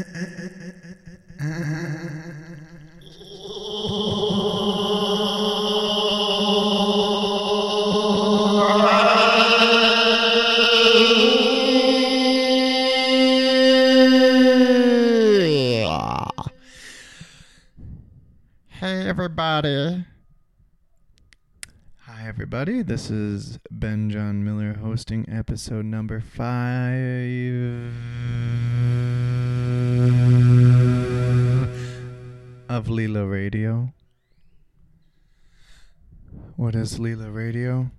Hey, everybody. Hi, everybody. This is Ben John Miller hosting episode number five Leela Radio. What is Leela Radio?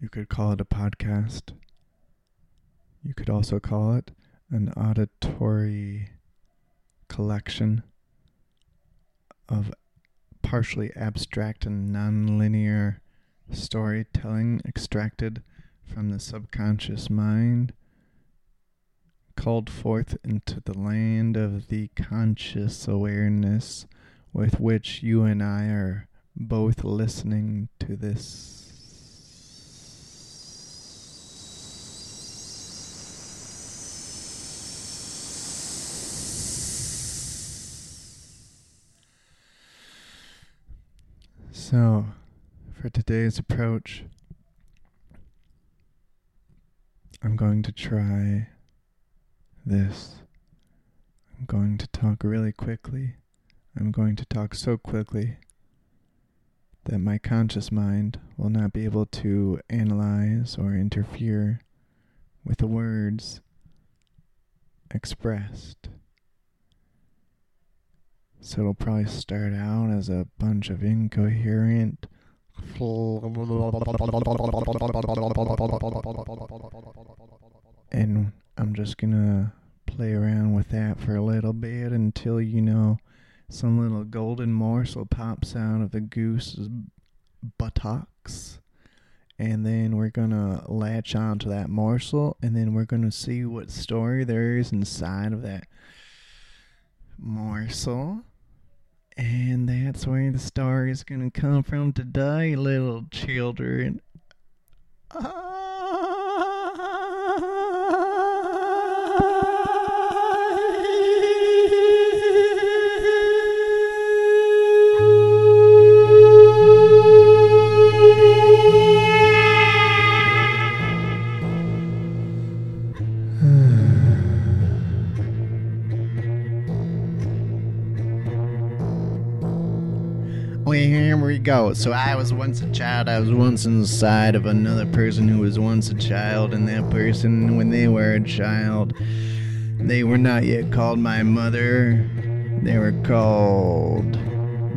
You could call it a podcast. You could also call it an auditory collection of partially abstract and nonlinear storytelling extracted from the subconscious mind, called forth into the land of the conscious awareness with which you and I are both listening to this. So, for today's approach, I'm going to try this. I'm going to talk really quickly. I'm going to talk so quickly that my conscious mind will not be able to analyze or interfere with the words expressed. So it'll probably start out as a bunch of incoherent. And I'm just gonna play around with that for a little bit until you know some little golden morsel pops out of the goose's buttocks. And then we're gonna latch onto that morsel, and then we're gonna see what story there is inside of that morsel. And that's where the story is to come from today, little children. Well, So I was once a child. I was once inside of another person who was once a child, and that person, when they were a child, they were not yet called my mother. They were called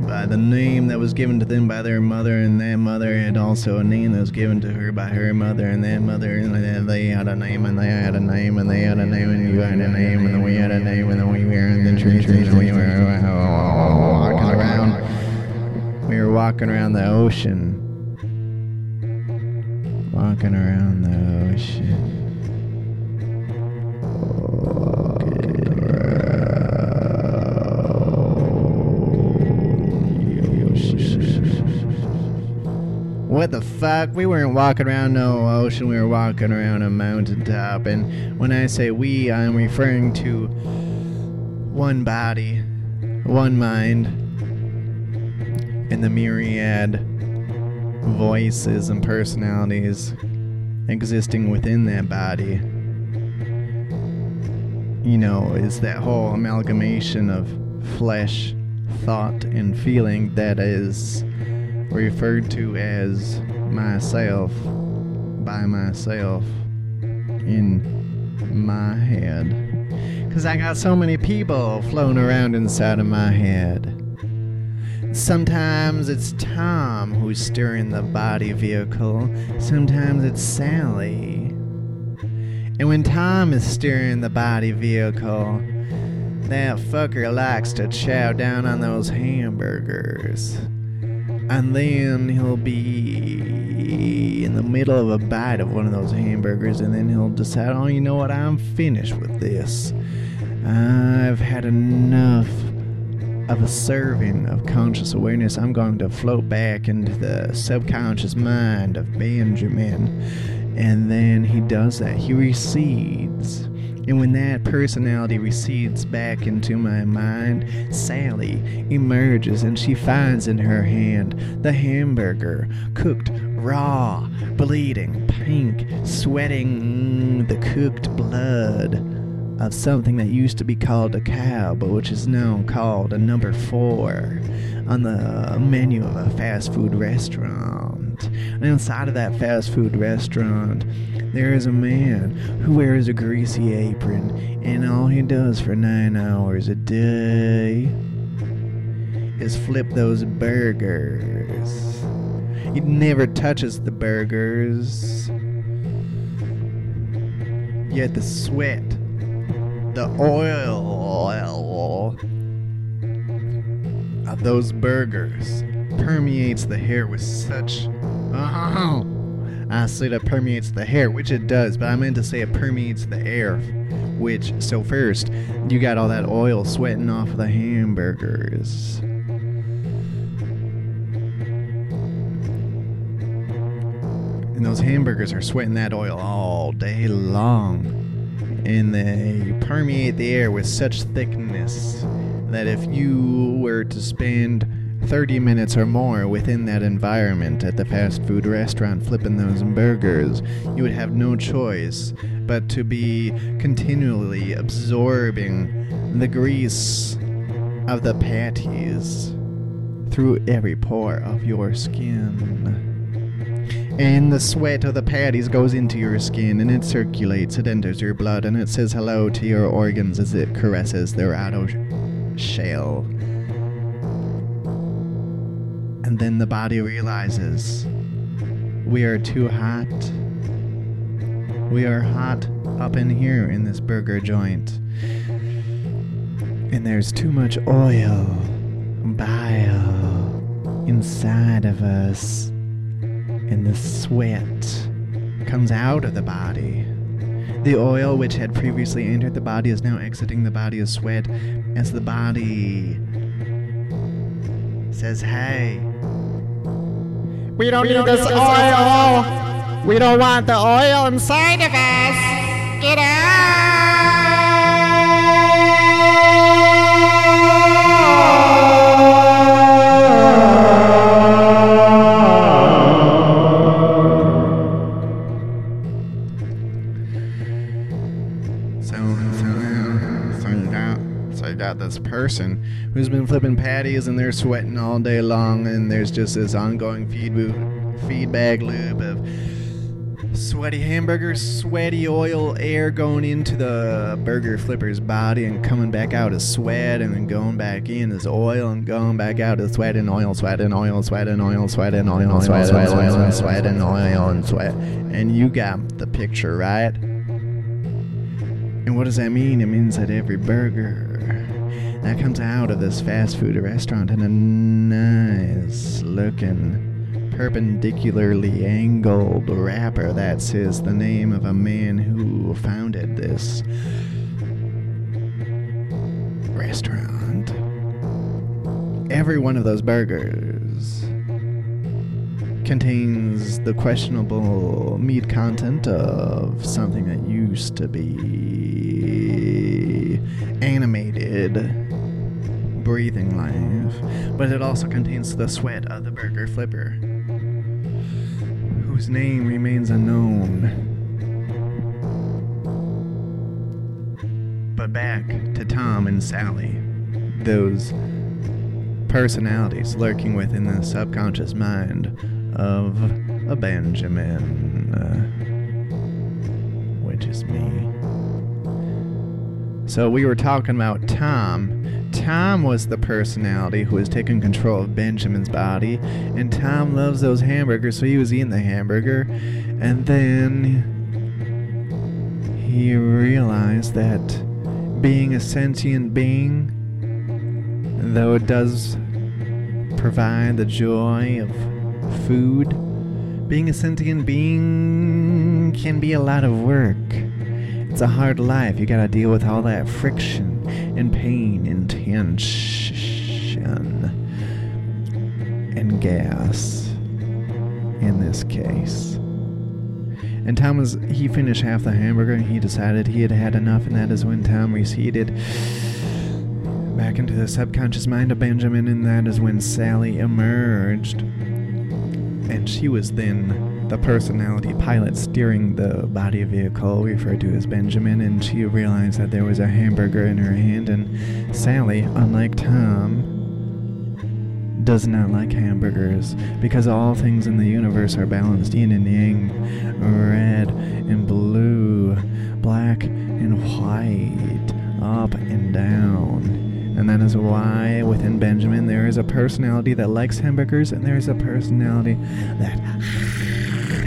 by the name that was given to them by their mother, and that mother had also a name that was given to her by her mother, and that mother, and they had a name, and they had a name, and they had a name, and you had a name, and we had a name, and then we were in the trees, and we were oh, oh, oh, walking around the ocean. Walking around the ocean. What the fuck? We weren't walking around no ocean, we were walking around a mountaintop. And when I say we, I'm referring to one body, one mind, and the myriad voices and personalities existing within that body. You know, is that whole amalgamation of flesh, thought, and feeling that is referred to as myself by myself in my head. Because I got so many people floating around inside of my head. Sometimes it's Tom who's steering the body vehicle, sometimes it's Sally. And when Tom is steering the body vehicle, that fucker likes to chow down on those hamburgers. And then he'll be in the middle of a bite of one of those hamburgers, and then he'll decide, oh, you know what, I'm finished with this. I've had enough of a serving of conscious awareness, I'm going to float back into the subconscious mind of Benjamin. And then he does that. He recedes And when that personality recedes back into my mind, Sally emerges and she finds in her hand the hamburger, cooked raw, bleeding, pink, sweating the cooked blood of something that used to be called a cow, but which is now called a number four on the menu of a fast food restaurant. And inside of that fast food restaurant, there is a man who wears a greasy apron, and all he does for nine hours a day is flip those burgers. He never touches the burgers. Yet the sweat, the oil of those burgers permeates the hair with such. Oh, I said it permeates the hair, which it does, but I meant to say it permeates the air. Which, so first, you got all that oil sweating off the hamburgers. And those hamburgers are sweating that oil all day long. And they permeate the air with such thickness that if you were to spend 30 minutes or more within that environment at the fast food restaurant flipping those burgers, you would have no choice but to be continually absorbing the grease of the patties through every pore of your skin. And the sweat of the patties goes into your skin and it circulates, it enters your blood, and it says hello to your organs as it caresses their outer shell. And then the body realizes we are too hot. We are hot up in here in this burger joint. And there's too much oil, bile inside of us. And the sweat comes out of the body. The oil which had previously entered the body is now exiting the body as sweat as the body says, Hey, We don't need this oil. We don't want the oil inside of us. Get So, person who's been flipping patties and they're sweating all day long, and there's just this ongoing feed feedback loop of sweaty hamburgers, sweaty oil, air going into the burger flipper's body and coming back out as sweat, and then going back in as oil and going back out as sweat and oil, sweat and oil, sweat and oil, sweat and oil, sweat and oil, sweat and oil and sweat. And you got the picture, right? And what does that mean? It means that every burger that comes out of this fast food restaurant in a nice looking, perpendicularly angled wrapper that says the name of a man who founded this restaurant. Every one of those burgers contains the questionable meat content of something that used to be animated, breathing life, but it also contains the sweat of the burger flipper, whose name remains unknown. But back to Tom and Sally, those personalities lurking within the subconscious mind of a Benjamin, uh, which is me. So we were talking about Tom. Tom was the personality who was taking control of Benjamin's body, and Tom loves those hamburgers, so he was eating the hamburger, and then he realized that being a sentient being, though it does provide the joy of food, being a sentient being can be a lot of work. It's a hard life. You gotta deal with all that friction and pain and tension and gas in this case. And Tom was, he finished half the hamburger and he decided he had had enough, and that is when Tom receded back into the subconscious mind of Benjamin, and that is when Sally emerged. And she was then the personality pilot steering the body vehicle referred to as Benjamin, and she realized that there was a hamburger in her hand, and Sally, unlike Tom, does not like hamburgers because all things in the universe are balanced yin and yang, red and blue, black and white, up and down. And that is why within Benjamin there is a personality that likes hamburgers and there is a personality that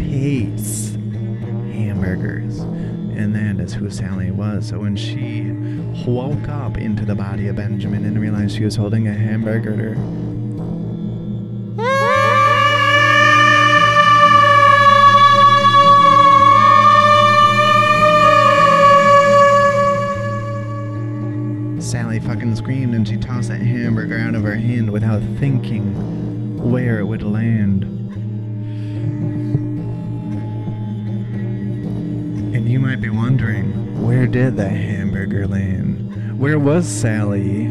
hates hamburgers. And that is who Sally was. So when she woke up into the body of Benjamin and realized she was holding a hamburger without thinking where it would land. And you might be wondering, where did that hamburger land? Where was Sally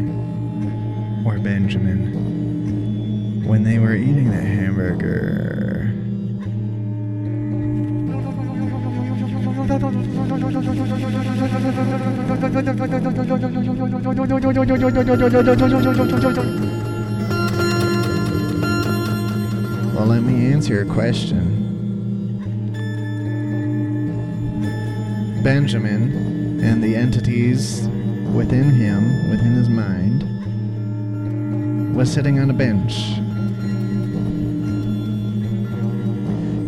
or Benjamin when they were eating that hamburger? Well, let me answer your question. Benjamin and the entities within him, within his mind, was sitting on a bench.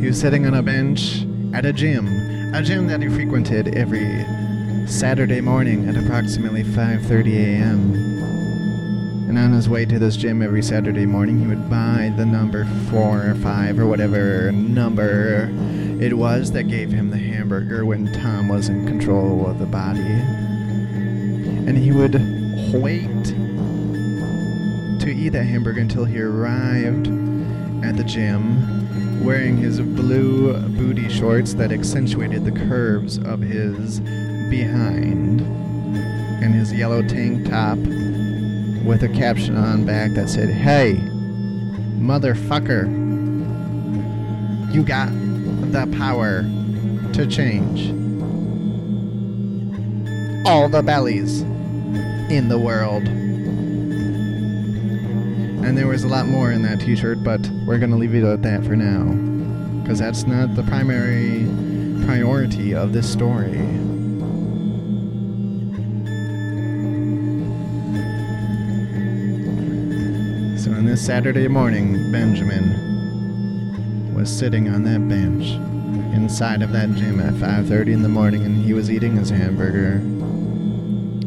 He was sitting on a bench at a gym, a gym that he frequented every Saturday morning at approximately 5:30 a.m. And on his way to this gym every Saturday morning, he would buy the number 4 or 5 or whatever number it was that gave him the hamburger when Tom was in control of the body. And he would wait to eat that hamburger until he arrived at the gym wearing his blue booty shorts that accentuated the curves of his behind and his yellow tank top with a caption on back that said, Hey, motherfucker, you got the power to change all the bellies in the world. And there was a lot more in that t shirt, but we're going to leave it at that for now. Because that's not the primary priority of this story. On this Saturday morning, Benjamin was sitting on that bench inside of that gym at 5:30 in the morning and he was eating his hamburger.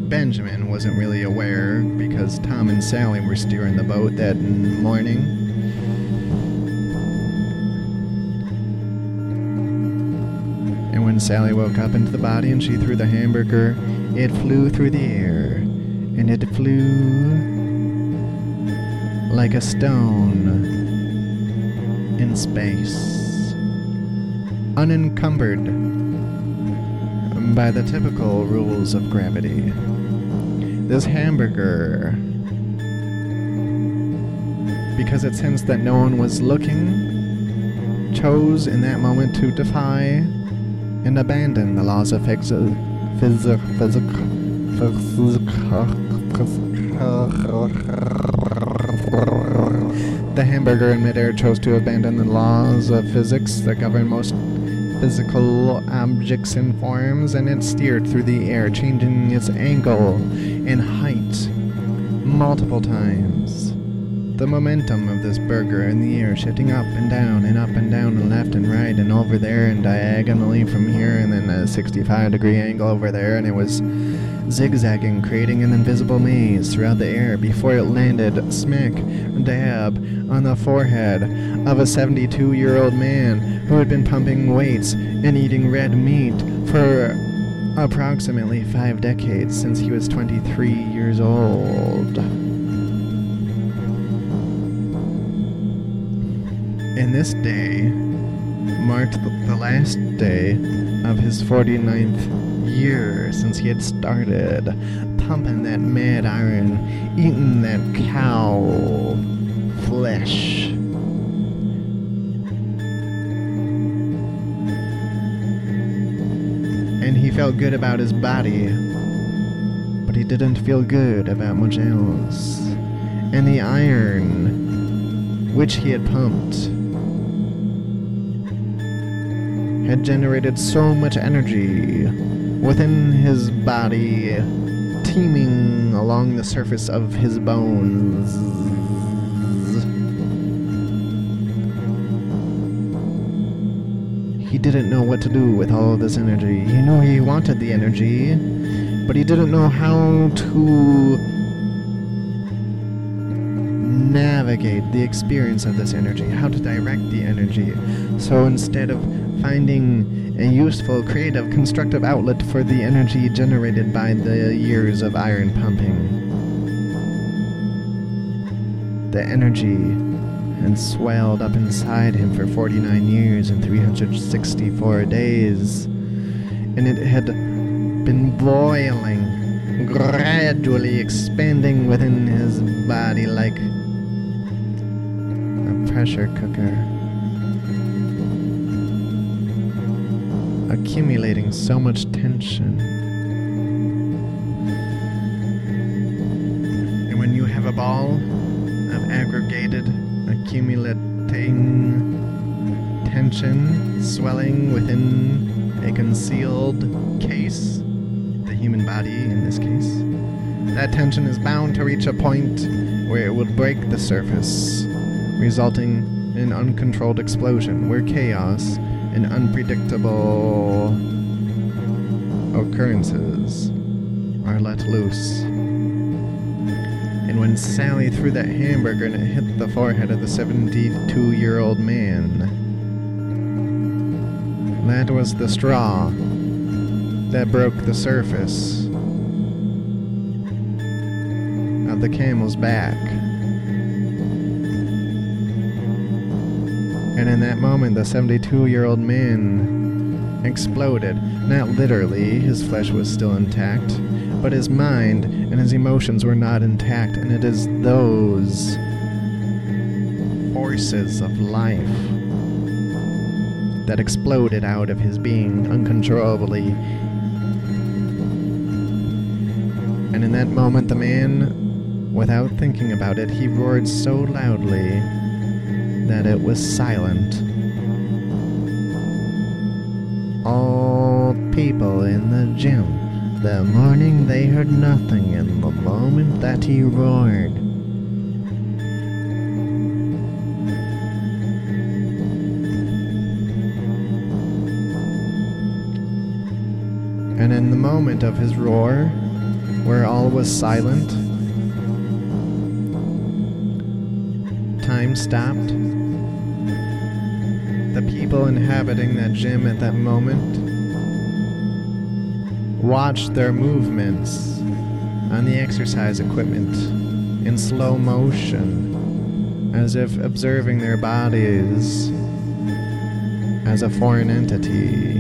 Benjamin wasn't really aware because Tom and Sally were steering the boat that morning. And when Sally woke up into the body and she threw the hamburger, it flew through the air. And it flew like a stone in space, unencumbered by the typical rules of gravity. This hamburger, because it sensed that no one was looking, chose in that moment to defy and abandon the laws of physics. Physic, physic, the hamburger in midair chose to abandon the laws of physics that govern most physical objects and forms, and it steered through the air, changing its angle and height multiple times. The momentum of this burger in the air shifting up and down and up and down and left and right and over there and diagonally from here and then a 65 degree angle over there, and it was zigzagging, creating an invisible maze throughout the air before it landed smack dab on the forehead of a 72 year old man who had been pumping weights and eating red meat for approximately five decades since he was 23 years old. And this day marked the, last day of his 49th year since he had started pumping that mad iron, eating that cow flesh. And he felt good about his body, but he didn't feel good about much else. And the iron, which he had pumped, had generated so much energy within his body, teeming along the surface of his bones. He didn't know what to do with all of this energy. He knew he wanted the energy, but he didn't know how to navigate the experience of this energy, how to direct the energy. So instead of finding a useful, creative, constructive outlet for the energy generated by the years of iron pumping, the energy had swelled up inside him for 49 years and 364 days, and it had been boiling, gradually expanding within his body like a pressure cooker. Accumulating so much tension. And when you have a ball of aggregated, accumulating tension swelling within a concealed case, the human body in this case, that tension is bound to reach a point where it will break the surface, resulting in uncontrolled explosion, where chaos and unpredictable occurrences are let loose. And when Sally threw that hamburger and it hit the forehead of the 72 year old man, that was the straw that broke the surface of the camel's back. And in that moment, the 72 year old man exploded. Not literally, his flesh was still intact, but his mind and his emotions were not intact, and it is those forces of life that exploded out of his being uncontrollably. And in that moment, the man, without thinking about it, he roared so loudly that it was silent. All people in the gym. The morning they heard nothing, and the moment that he roared. And in the moment of his roar, where all was silent, time stopped. The people inhabiting that gym at that moment watched their movements on the exercise equipment in slow motion, as if observing their bodies as a foreign entity.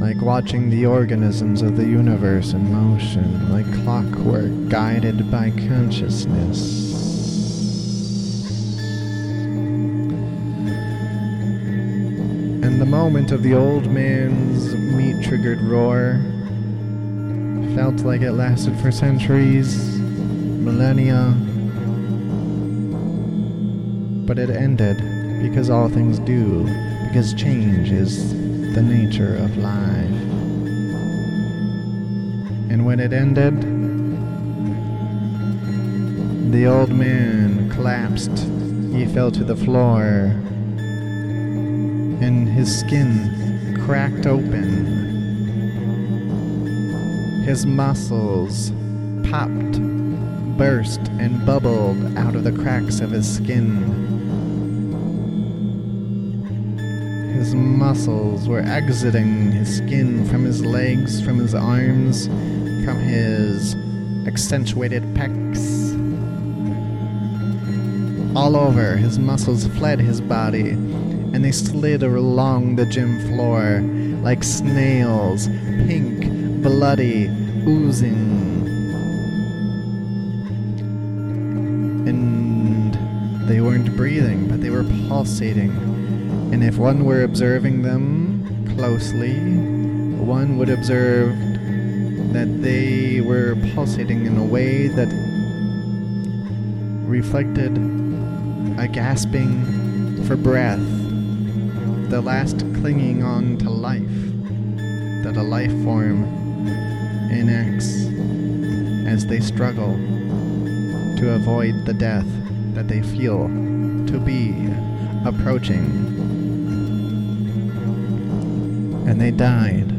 Like watching the organisms of the universe in motion, like clockwork guided by consciousness. The moment of the old man's meat triggered roar felt like it lasted for centuries, millennia. But it ended because all things do, because change is the nature of life. And when it ended, the old man collapsed. He fell to the floor, and his skin cracked open. His muscles popped, burst, and bubbled out of the cracks of his skin. His muscles were exiting his skin from his legs, from his arms, from his accentuated pecs. all over. His muscles fled his body, and they slid along the gym floor like snails, pink, bloody, oozing. And they weren't breathing, but they were pulsating. And if one were observing them closely, one would observe that they were pulsating in a way that reflected a gasping for breath, the last clinging on to life that a life form enacts as they struggle to avoid the death that they feel to be approaching. And they died,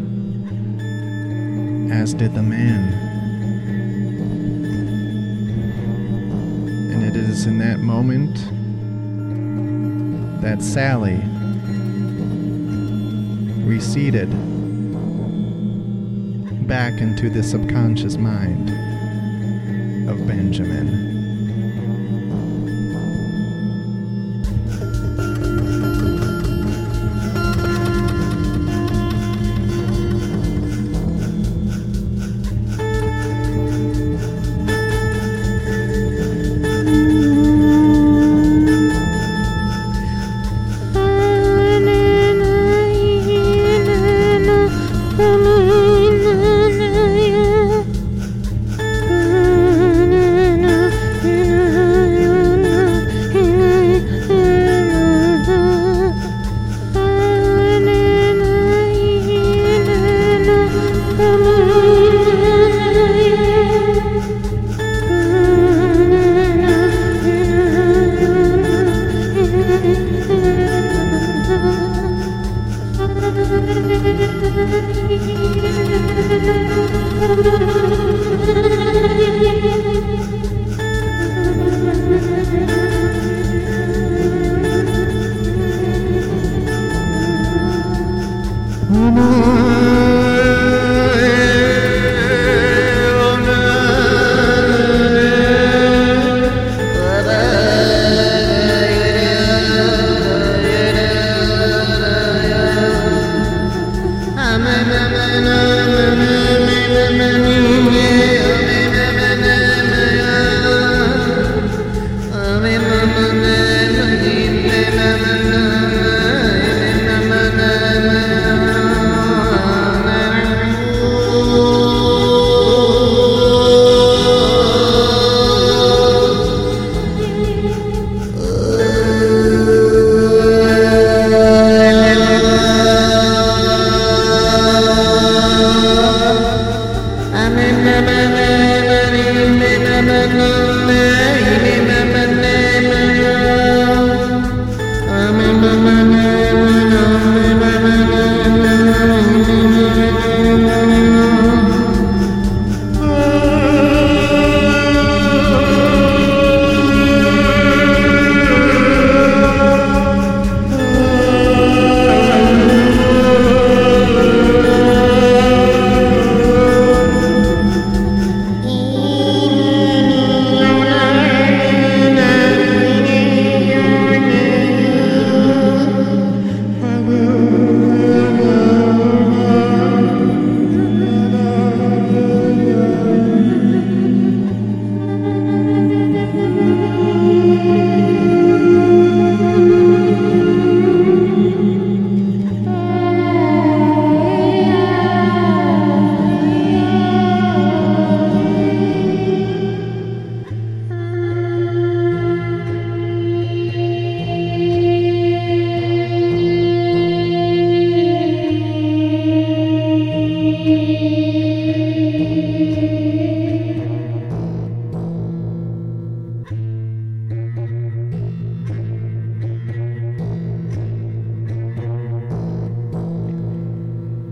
as did the man. And it is in that moment that Sally receded back into the subconscious mind of Benjamin.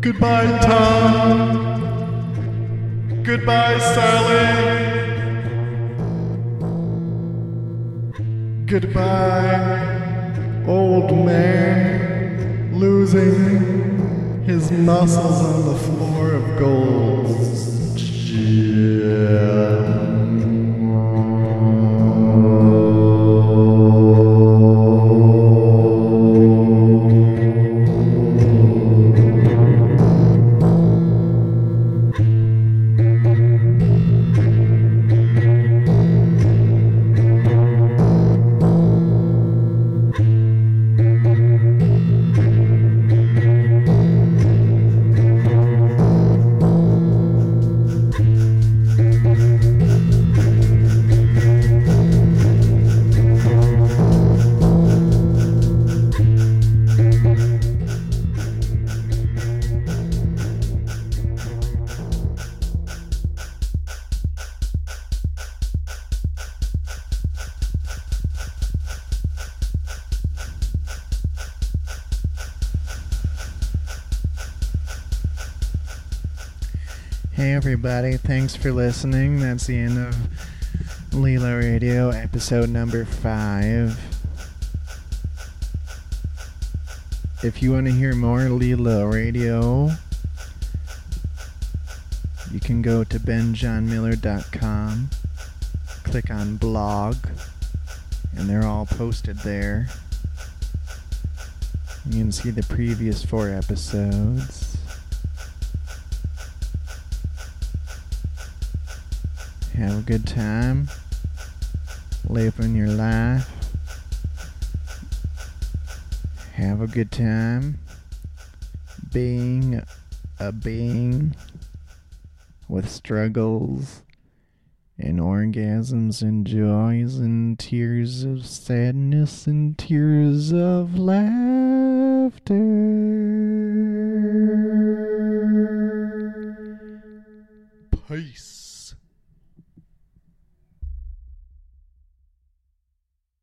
Goodbye, Tom. Goodbye, Sally. Goodbye, old man, losing his muscles on the floor of Gold's everybody, thanks for listening. That's the end of Lila Radio, episode number five. If you want to hear more Lila Radio, you can go to benjohnmiller.com, click on blog, and they're all posted there. You can see the previous four episodes. Have a good time. Living your life. Have a good time. Being a being with struggles and orgasms and joys and tears of sadness and tears of laughter.